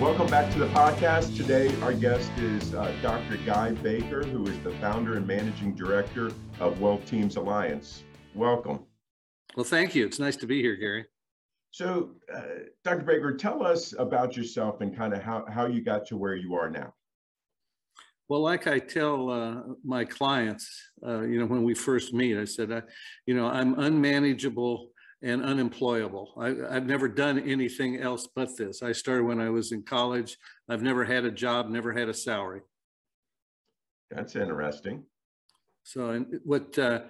Welcome back to the podcast. Today, our guest is uh, Dr. Guy Baker, who is the founder and managing director of Wealth Teams Alliance. Welcome. Well, thank you. It's nice to be here, Gary. So, uh, Dr. Baker, tell us about yourself and kind of how, how you got to where you are now. Well, like I tell uh, my clients, uh, you know, when we first meet, I said, I, you know, I'm unmanageable and unemployable. I, have never done anything else but this. I started when I was in college. I've never had a job, never had a salary. That's interesting. So, and what, uh,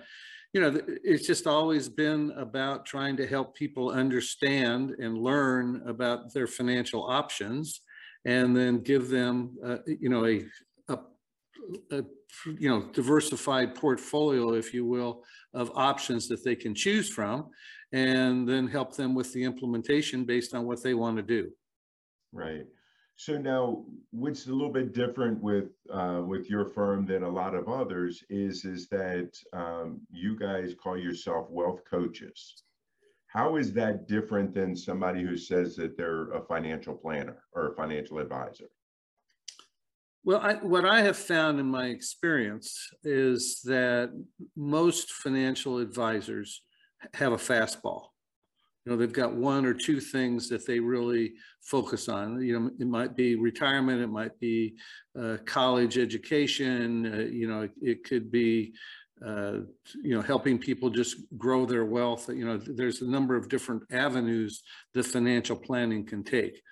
you know, it's just always been about trying to help people understand and learn about their financial options and then give them, uh, you know, a, a, a, you know, diversified portfolio, if you will, of options that they can choose from and then help them with the implementation based on what they want to do. Right. So now, what's a little bit different with uh, with your firm than a lot of others is is that um, you guys call yourself wealth coaches. How is that different than somebody who says that they're a financial planner or a financial advisor? Well, I, what I have found in my experience is that most financial advisors have a fastball. You know, they've got one or two things that they really focus on. You know, it might be retirement, it might be uh, college education, uh, you know, it, it could be, uh, you know, helping people just grow their wealth. You know, there's a number of different avenues that financial planning can take.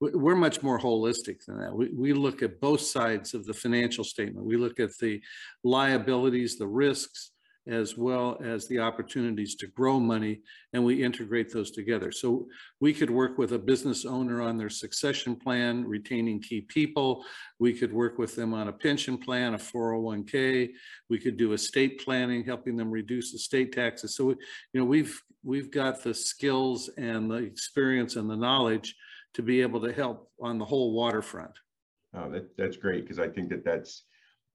We're much more holistic than that. We, we look at both sides of the financial statement. We look at the liabilities, the risks, as well as the opportunities to grow money, and we integrate those together. So we could work with a business owner on their succession plan, retaining key people. We could work with them on a pension plan, a 401k. We could do estate planning, helping them reduce estate taxes. So, you know, we've we've got the skills and the experience and the knowledge to be able to help on the whole waterfront. Oh, that, that's great because I think that that's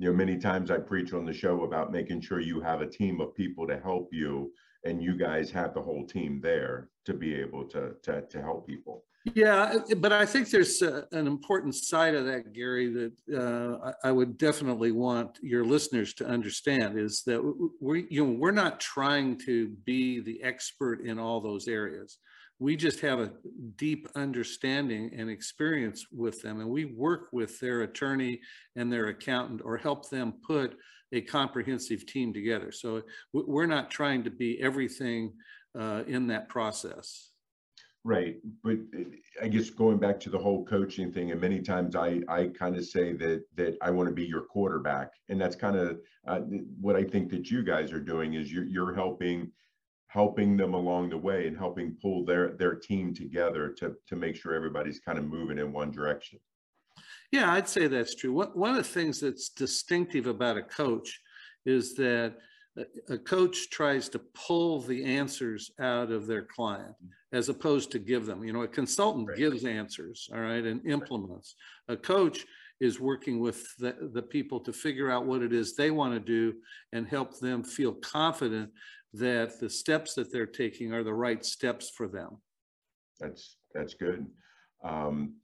you know, many times I preach on the show about making sure you have a team of people to help you and you guys have the whole team there to be able to, to, to help people. Yeah, but I think there's a, an important side of that, Gary, that uh, I would definitely want your listeners to understand is that we, you know, we're not trying to be the expert in all those areas we just have a deep understanding and experience with them and we work with their attorney and their accountant or help them put a comprehensive team together. So we're not trying to be everything uh, in that process. Right but i guess going back to the whole coaching thing and many times i i kind of say that that i want to be your quarterback and that's kind of uh, what i think that you guys are doing is you're, you're helping helping them along the way and helping pull their their team together to to make sure everybody's kind of moving in one direction. Yeah i'd say that's true. One of the things that's distinctive about a coach is that a coach tries to pull the answers out of their client mm-hmm. as opposed to give them. You know a consultant right. gives answers all right and implements. A coach is working with the, the people to figure out what it is they want to do and help them feel confident that the steps that they're taking are the right steps for them. That's that's good. Um,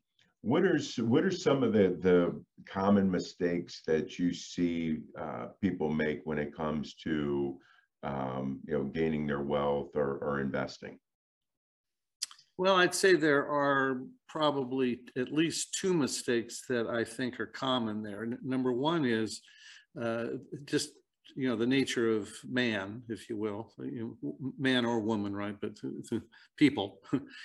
what are what are some of the the common mistakes that you see uh, people make when it comes to um, you know gaining their wealth or, or investing? Well, I'd say there are probably at least two mistakes that I think are common there. N- number one is uh, just you know the nature of man if you will you know, man or woman right but to, to people.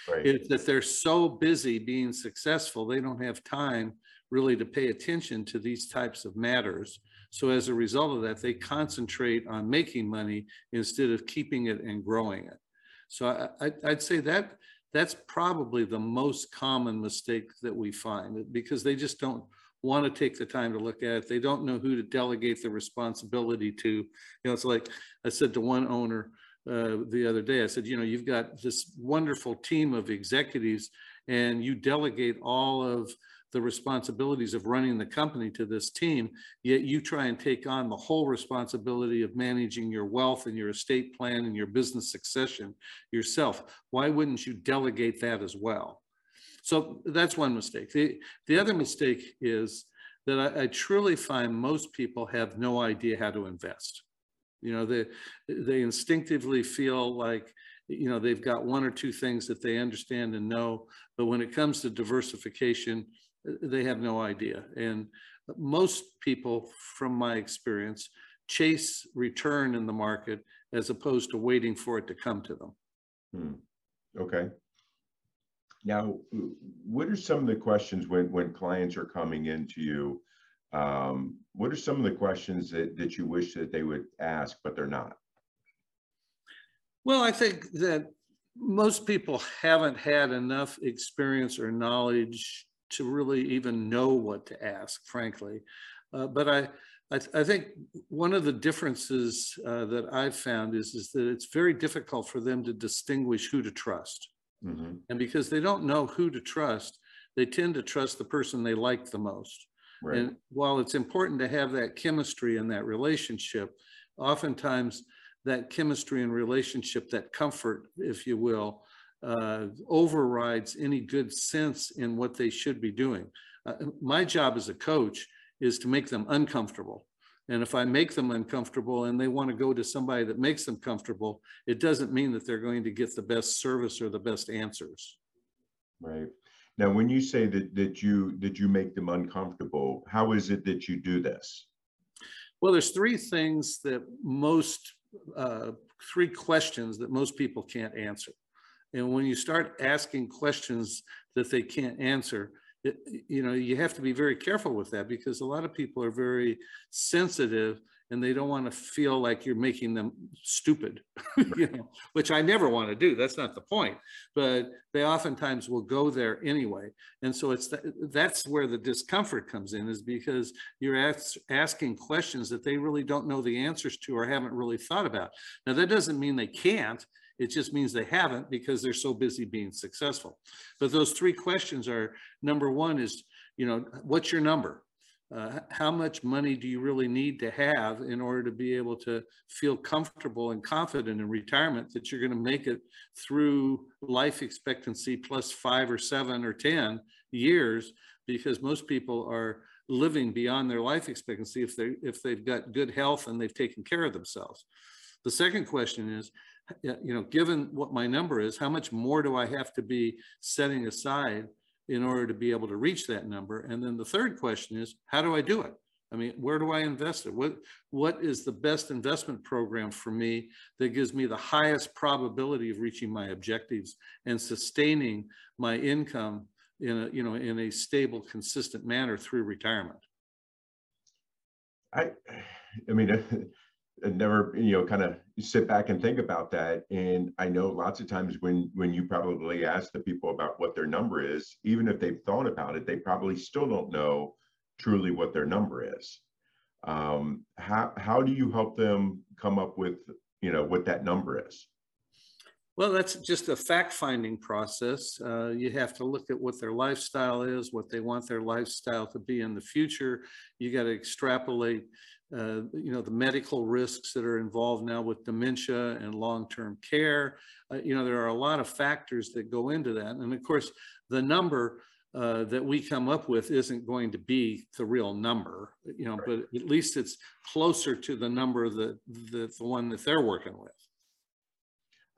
Right. is that they're so busy being successful they don't have time really to pay attention to these types of matters. So as a result of that they concentrate on making money instead of keeping it and growing it. So I, i'd say that that's probably the most common mistake that we find because they just don't want to take the time to look at it. They don't know who to delegate the responsibility to. You know, it's like I said to one owner uh, the other day, I said, you know, you've got this wonderful team of executives and you delegate all of the responsibilities of running the company to this team, yet you try and take on the whole responsibility of managing your wealth and your estate plan and your business succession yourself. Why wouldn't you delegate that as well? So that's one mistake. The, the other mistake is that I, I truly find most people have no idea how to invest. You know, they, they instinctively feel like, you know, they've got one or two things that they understand and know, but when it comes to diversification, they have no idea. And most people, from my experience, chase return in the market as opposed to waiting for it to come to them. Hmm. Okay. Now, what are some of the questions when, when clients are coming into you? Um, what are some of the questions that, that you wish that they would ask, but they're not? Well, I think that most people haven't had enough experience or knowledge to really even know what to ask, frankly. Uh, but I, I, th I, think one of the differences uh, that I've found is, is that it's very difficult for them to distinguish who to trust. Mm -hmm. And because they don't know who to trust, they tend to trust the person they like the most. Right. And while it's important to have that chemistry and that relationship, oftentimes that chemistry and relationship, that comfort, if you will, uh, overrides any good sense in what they should be doing. Uh, my job as a coach is to make them uncomfortable. And if I make them uncomfortable and they want to go to somebody that makes them comfortable, it doesn't mean that they're going to get the best service or the best answers. Right. Now, when you say that that you that you make them uncomfortable, how is it that you do this? Well, there's three things that most uh, three questions that most people can't answer. And when you start asking questions that they can't answer, it, you know, you have to be very careful with that because a lot of people are very sensitive and they don't want to feel like you're making them stupid, you know, which I never want to do. That's not the point, but they oftentimes will go there anyway. And so it's th that's where the discomfort comes in is because you're ask, asking questions that they really don't know the answers to or haven't really thought about. Now that doesn't mean they can't. It just means they haven't because they're so busy being successful. But those three questions are, number one is, you know, what's your number? Uh, how much money do you really need to have in order to be able to feel comfortable and confident in retirement that you're going to make it through life expectancy plus five or seven or 10 years because most people are living beyond their life expectancy if they if they've got good health and they've taken care of themselves. The second question is, you know, given what my number is, how much more do I have to be setting aside in order to be able to reach that number? And then the third question is, how do I do it? I mean, where do I invest it? What, what is the best investment program for me that gives me the highest probability of reaching my objectives and sustaining my income in a, you know, in a stable, consistent manner through retirement? I, I mean, never you know kind of sit back and think about that and i know lots of times when when you probably ask the people about what their number is even if they've thought about it they probably still don't know truly what their number is um, how how do you help them come up with you know what that number is well, that's just a fact finding process. Uh, you have to look at what their lifestyle is, what they want their lifestyle to be in the future. You got to extrapolate uh, you know, the medical risks that are involved now with dementia and long-term care. Uh, you know, there are a lot of factors that go into that. And of course, the number uh, that we come up with isn't going to be the real number, you know, right. but at least it's closer to the number that, that the one that they're working with.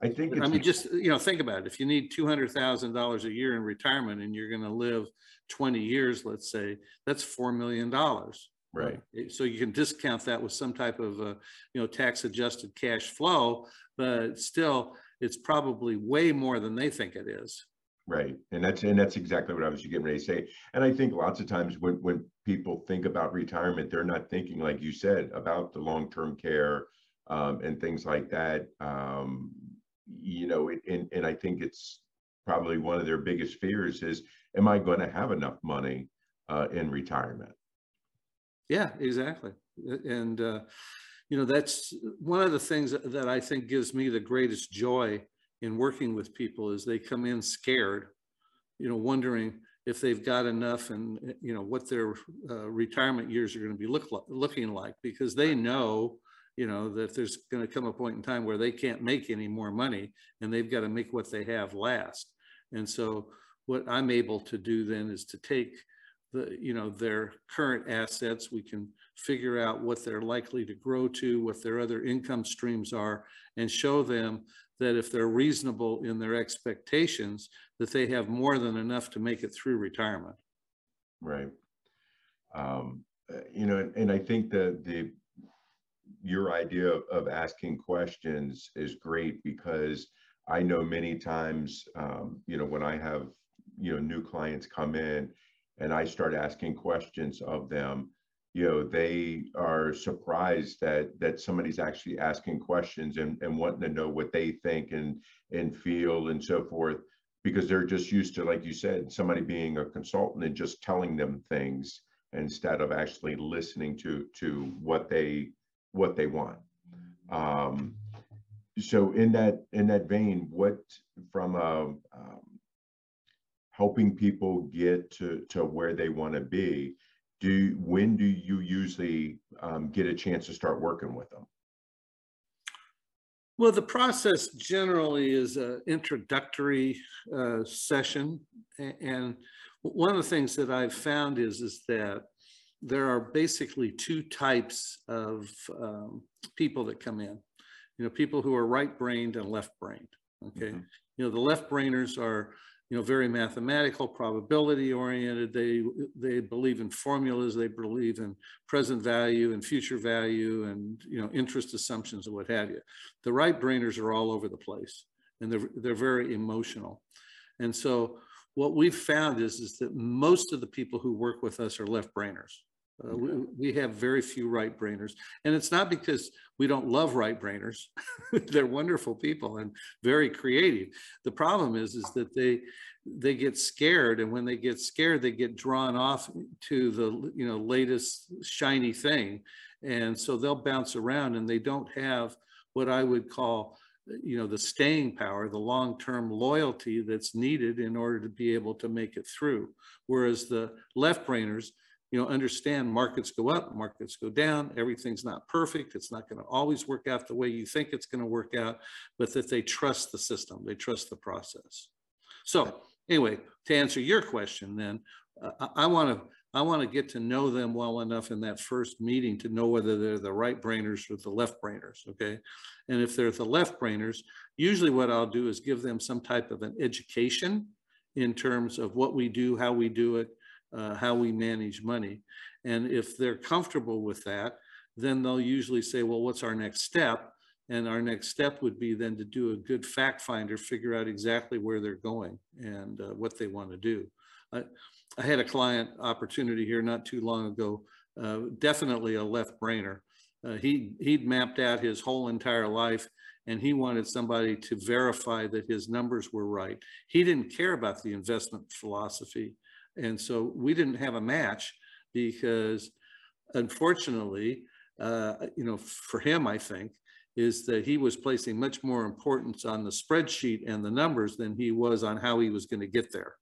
I think. I mean, just you know, think about it. If you need two hundred thousand dollars a year in retirement, and you're going to live twenty years, let's say, that's four million dollars. Right. So you can discount that with some type of, uh, you know, tax adjusted cash flow, but still it's probably way more than they think it is. Right. And that's, and that's exactly what I was getting ready to say. And I think lots of times when, when people think about retirement, they're not thinking, like you said, about the long-term care um, and things like that. Um, you know, it, and, and I think it's probably one of their biggest fears is, am I going to have enough money uh, in retirement. Yeah, exactly. And, uh, you know, that's one of the things that I think gives me the greatest joy in working with people is they come in scared, you know, wondering if they've got enough and, you know, what their uh, retirement years are going to be look, looking like because they know, you know, that there's going to come a point in time where they can't make any more money and they've got to make what they have last. And so what I'm able to do then is to take the, you know, their current assets. We can figure out what they're likely to grow to, what their other income streams are, and show them that if they're reasonable in their expectations, that they have more than enough to make it through retirement. Right. Um, you know, and I think that the your idea of, of asking questions is great because I know many times, um, you know, when I have you know new clients come in and I start asking questions of them, you know, they are surprised that that somebody's actually asking questions and, and wanting to know what they think and and feel and so forth, because they're just used to, like you said, somebody being a consultant and just telling them things instead of actually listening to to what they what they want. Um, so in that in that vein, what from a um, helping people get to, to where they want to be, do when do you usually um, get a chance to start working with them? Well, the process generally is an introductory uh, session. And one of the things that I've found is, is that there are basically two types of um, people that come in. You know, people who are right-brained and left-brained, okay? Mm -hmm. You know, the left-brainers are you know, very mathematical, probability oriented. They, they believe in formulas. They believe in present value and future value and, you know, interest assumptions and what have you. The right brainers are all over the place and they're, they're very emotional. And so what we've found is, is that most of the people who work with us are left brainers. Uh, we, we, have very few right brainers. And it's not because we don't love right brainers. They're wonderful people and very creative. The problem is, is that they they get scared. And when they get scared, they get drawn off to the you know latest shiny thing. And so they'll bounce around and they don't have what I would call you know the staying power the long-term loyalty that's needed in order to be able to make it through whereas the left brainers you know, understand markets go up, markets go down, everything's not perfect. It's not going to always work out the way you think it's going to work out, but that they trust the system, they trust the process. So anyway, to answer your question then, uh, I want to I want to get to know them well enough in that first meeting to know whether they're the right brainers or the left brainers, okay? And if they're the left brainers, usually what I'll do is give them some type of an education in terms of what we do, how we do it, uh, how we manage money. And if they're comfortable with that, then they'll usually say, well, what's our next step? And our next step would be then to do a good fact finder, figure out exactly where they're going and uh, what they want to do. I, I, had a client opportunity here not too long ago, uh, definitely a left brainer. Uh, he, he'd mapped out his whole entire life and he wanted somebody to verify that his numbers were right. He didn't care about the investment philosophy. And so we didn't have a match because unfortunately, uh, you know, for him, I think, is that he was placing much more importance on the spreadsheet and the numbers than he was on how he was going to get there.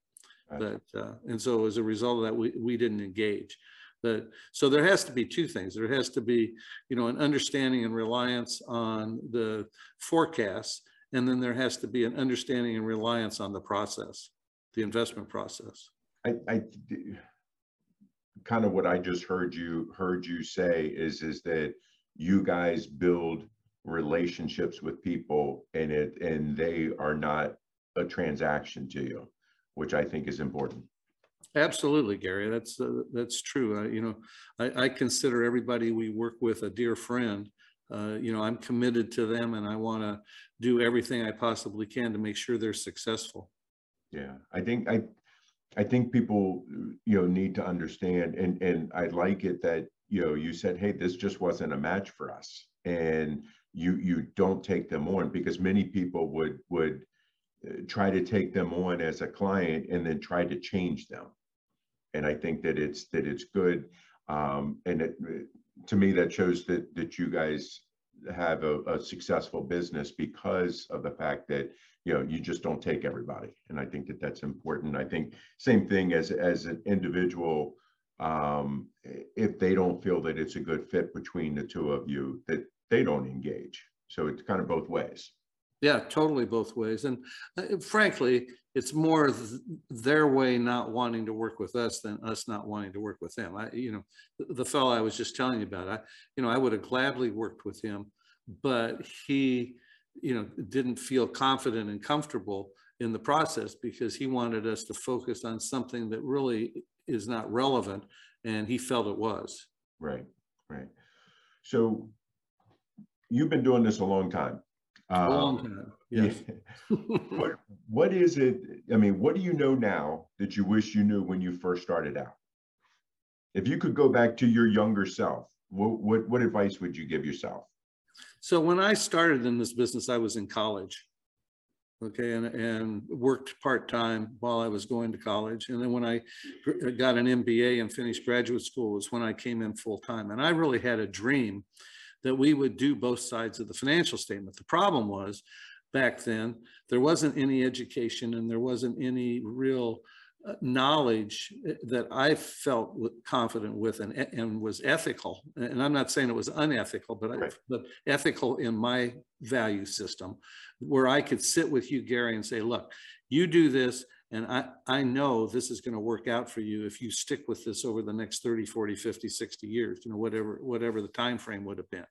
But, uh, and so as a result of that, we, we didn't engage. But, so there has to be two things. There has to be, you know, an understanding and reliance on the forecasts, and then there has to be an understanding and reliance on the process, the investment process. I, I kind of what I just heard you heard you say is is that you guys build relationships with people and it and they are not a transaction to you, which I think is important. Absolutely, Gary. That's uh, that's true. Uh, you know, I, I, consider everybody we work with a dear friend. Uh, you know, I'm committed to them, and I want to do everything I possibly can to make sure they're successful. Yeah, I think I I think people, you know, need to understand, and and I like it that you know you said, hey, this just wasn't a match for us, and you you don't take them on because many people would would uh, try to take them on as a client and then try to change them, and I think that it's that it's good. Um, and it, to me, that shows that that you guys have a, a successful business because of the fact that you know you just don't take everybody. And i think that that's important. I think same thing as as an individual um if they don't feel that it's a good fit between the two of you that they don't engage. So it's kind of both ways yeah totally both ways and uh, frankly it's more th- their way not wanting to work with us than us not wanting to work with them i you know the, the fellow i was just telling you about i you know i would have gladly worked with him but he you know, didn't feel confident and comfortable in the process because he wanted us to focus on something that really is not relevant, and he felt it was. Right, right. So you've been doing this a long time. A uh, long time, yes. what, what is it, I mean, what do you know now that you wish you knew when you first started out? If you could go back to your younger self, what, what, what advice would you give yourself? So when I started in this business, I was in college. Okay, and, and worked part-time while I was going to college. And then when I got an MBA and finished graduate school was when I came in full-time. And I really had a dream that we would do both sides of the financial statement. The problem was back then, there wasn't any education and there wasn't any real knowledge eh, that I felt confident with and, and was ethical. And I'm not saying it was unethical, but, right. I, but ethical in my value system, where I could sit with you, Gary, and say, look, you do this, and I, I know this is going to work out for you if you stick with this over the next 30, 40, 50, 60 years, you know, whatever, whatever the time frame would have been.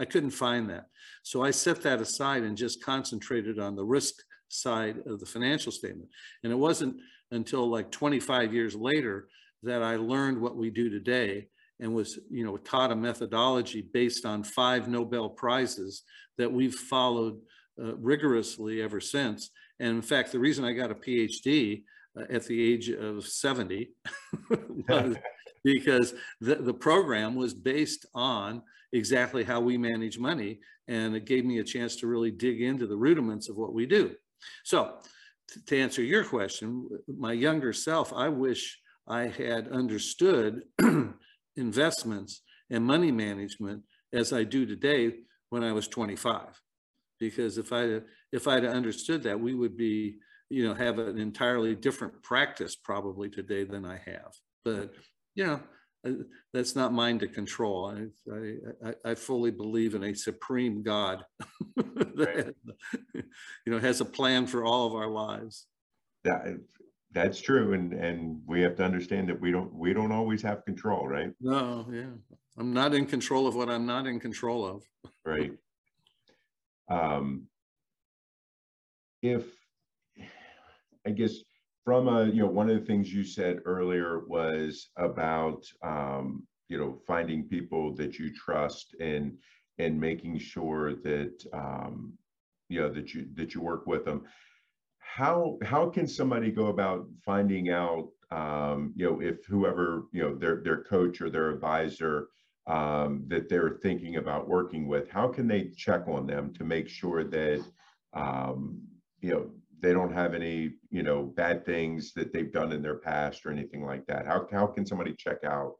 I couldn't find that. So I set that aside and just concentrated on the risk side of the financial statement. And it wasn't until like 25 years later that I learned what we do today and was, you know, taught a methodology based on five Nobel Prizes that we've followed uh, rigorously ever since. And in fact, the reason I got a PhD uh, at the age of 70 was because the, the program was based on exactly how we manage money. And it gave me a chance to really dig into the rudiments of what we do. So to answer your question, my younger self, I wish I had understood investments and money management as I do today when I was 25. Because if I if I'd understood that, we would be, you know, have an entirely different practice probably today than I have. But you know, that's not mine to control. I, I, I fully believe in a supreme God that you know has a plan for all of our lives. That that's true, and and we have to understand that we don't we don't always have control, right? No, yeah, I'm not in control of what I'm not in control of. right. Um, if I guess from a, you know, one of the things you said earlier was about, um, you know, finding people that you trust and, and making sure that, um, you know, that you, that you work with them. How, how can somebody go about finding out, um, you know, if whoever, you know, their, their coach or their advisor, um, that they're thinking about working with, how can they check on them to make sure that, um, you know, they don't have any, you know, bad things that they've done in their past or anything like that? How, how can somebody check out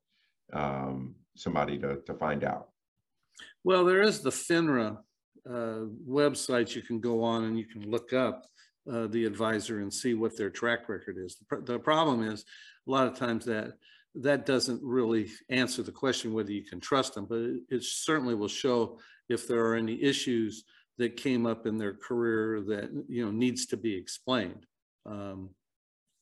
um, somebody to, to find out? Well, there is the FINRA uh, website you can go on and you can look up uh, the advisor and see what their track record is. The, pr the problem is a lot of times that that doesn't really answer the question whether you can trust them, but it, it certainly will show if there are any issues that came up in their career that you know needs to be explained. Um,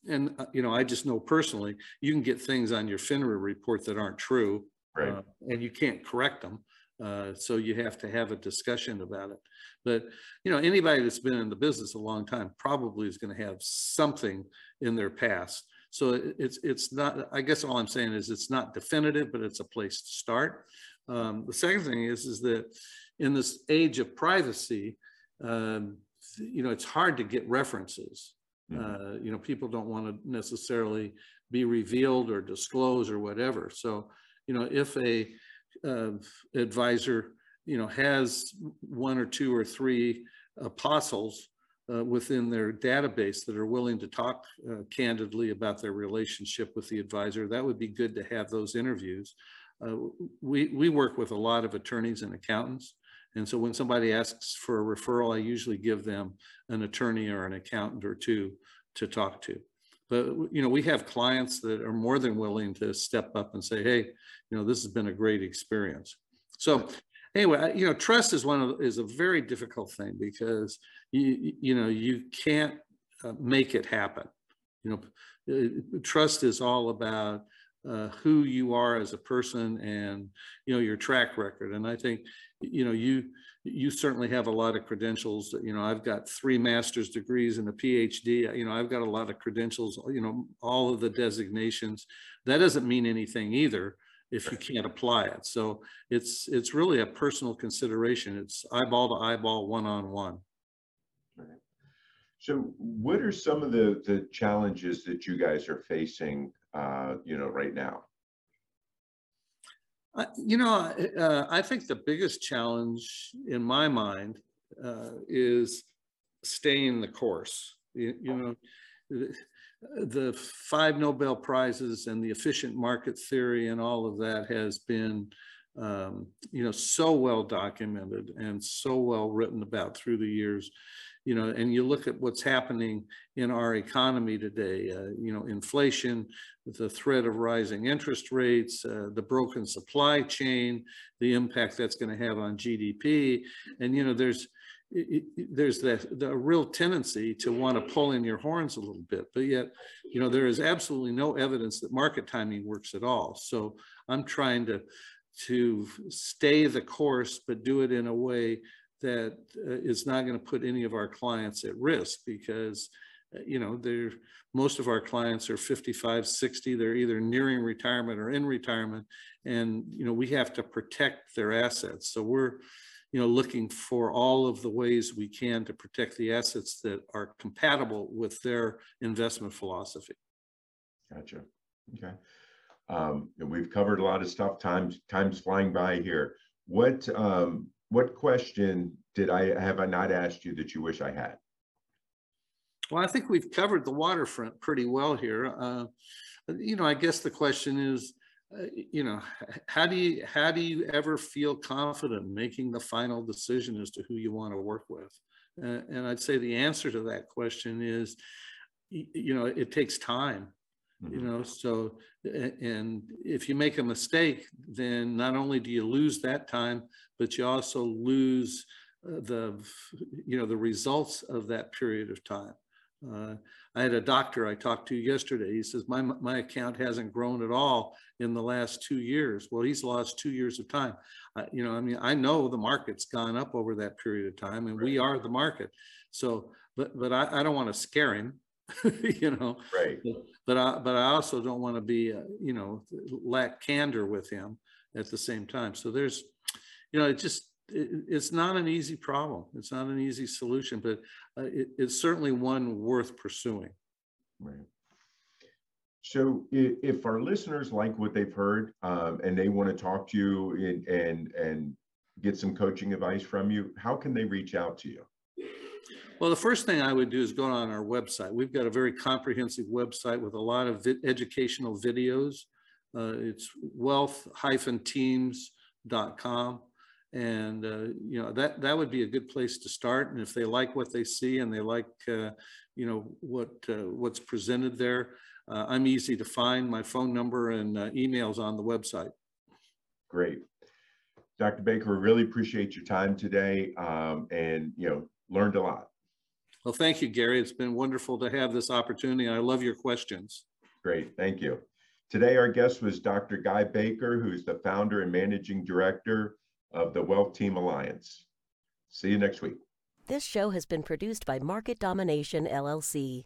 and uh, you know, I just know personally, you can get things on your FINRA report that aren't true, right. uh, and you can't correct them. Uh, so you have to have a discussion about it. But you know, anybody that's been in the business a long time probably is going to have something in their past. So it's it's not. I guess all I'm saying is it's not definitive, but it's a place to start. Um, the second thing is is that in this age of privacy, um, you know, it's hard to get references. Mm-hmm. Uh, you know, people don't want to necessarily be revealed or disclosed or whatever. So, you know, if a uh, advisor, you know, has one or two or three apostles uh, within their database that are willing to talk uh, candidly about their relationship with the advisor, that would be good to have those interviews. Uh, we, we work with a lot of attorneys and accountants. And so when somebody asks for a referral, I usually give them an attorney or an accountant or two to talk to. But you know, we have clients that are more than willing to step up and say, "Hey, you know, this has been a great experience." So anyway, you know, trust is one of is a very difficult thing because you you know you can't uh, make it happen. You know, uh, trust is all about uh, who you are as a person and you know your track record. And I think you know you you certainly have a lot of credentials. You know, I've got three master's degrees and a PhD. You know, I've got a lot of credentials. You know, all of the designations. That doesn't mean anything either if you can't apply it. So it's it's really a personal consideration. It's eyeball to eyeball, one on one. So what are some of the the challenges that you guys are facing uh, you know right now? Uh, you know, uh, I think the biggest challenge in my mind uh, is staying the course. You, you know, the five Nobel Prizes and the efficient market theory and all of that has been, um, you know, so well documented and so well written about through the years. You know, and you look at what's happening in our economy today. Uh, you know, inflation, the threat of rising interest rates, uh, the broken supply chain, the impact that's going to have on GDP, and you know, there's it, it, there's that the real tendency to want to pull in your horns a little bit, but yet, you know, there is absolutely no evidence that market timing works at all. So I'm trying to to stay the course, but do it in a way that uh, is not going to put any of our clients at risk because uh, you know they're most of our clients are 55 60 they're either nearing retirement or in retirement and you know we have to protect their assets so we're you know, looking for all of the ways we can to protect the assets that are compatible with their investment philosophy. Gotcha. Okay. Um, we've covered a lot of stuff. Times time's flying by here. What um, what question did I have I not asked you that you wish I had? Well, I think we've covered the waterfront pretty well here. Uh, you know, I guess the question is, uh, you know, how do you how do you ever feel confident making the final decision as to who you want to work with? Uh, and I'd say the answer to that question is, you know, it takes time. Mm-hmm. You know, so and if you make a mistake, then not only do you lose that time, but you also lose uh, the you know the results of that period of time. Uh, I had a doctor I talked to yesterday. He says, my, my account hasn't grown at all in the last two years. Well, he's lost two years of time. Uh, you know, I mean, I know the market's gone up over that period of time and right. we are the market. So, but, but I, I don't want to scare him, you know, right. But, but I, but I also don't want to be, uh, you know, lack candor with him at the same time. So there's, you know, it just, it, it's not an easy problem. It's not an easy solution, but uh, it, it's certainly one worth pursuing. Right. So if, if our listeners like what they've heard um, and they want to talk to you and, and, and get some coaching advice from you, how can they reach out to you? Well, the first thing I would do is go on our website. We've got a very comprehensive website with a lot of vi educational videos. Uh, it's wealth-teams.com and uh, you know that that would be a good place to start. And if they like what they see and they like uh, you know what uh, what's presented there uh, i'm easy to find. My phone number and uh, emails on the website. Great. Dr baker really appreciate your time today. Um, and you know learned a lot well thank you gary it's been wonderful to have this opportunity i love your questions great thank you today our guest was dr guy baker who's the founder and managing director of the Wealth Team Alliance. See you next week. This show has been produced by Market Domination LLC.